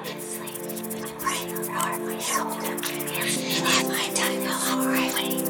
up and sleep right over my shoulder. And if I don't go up right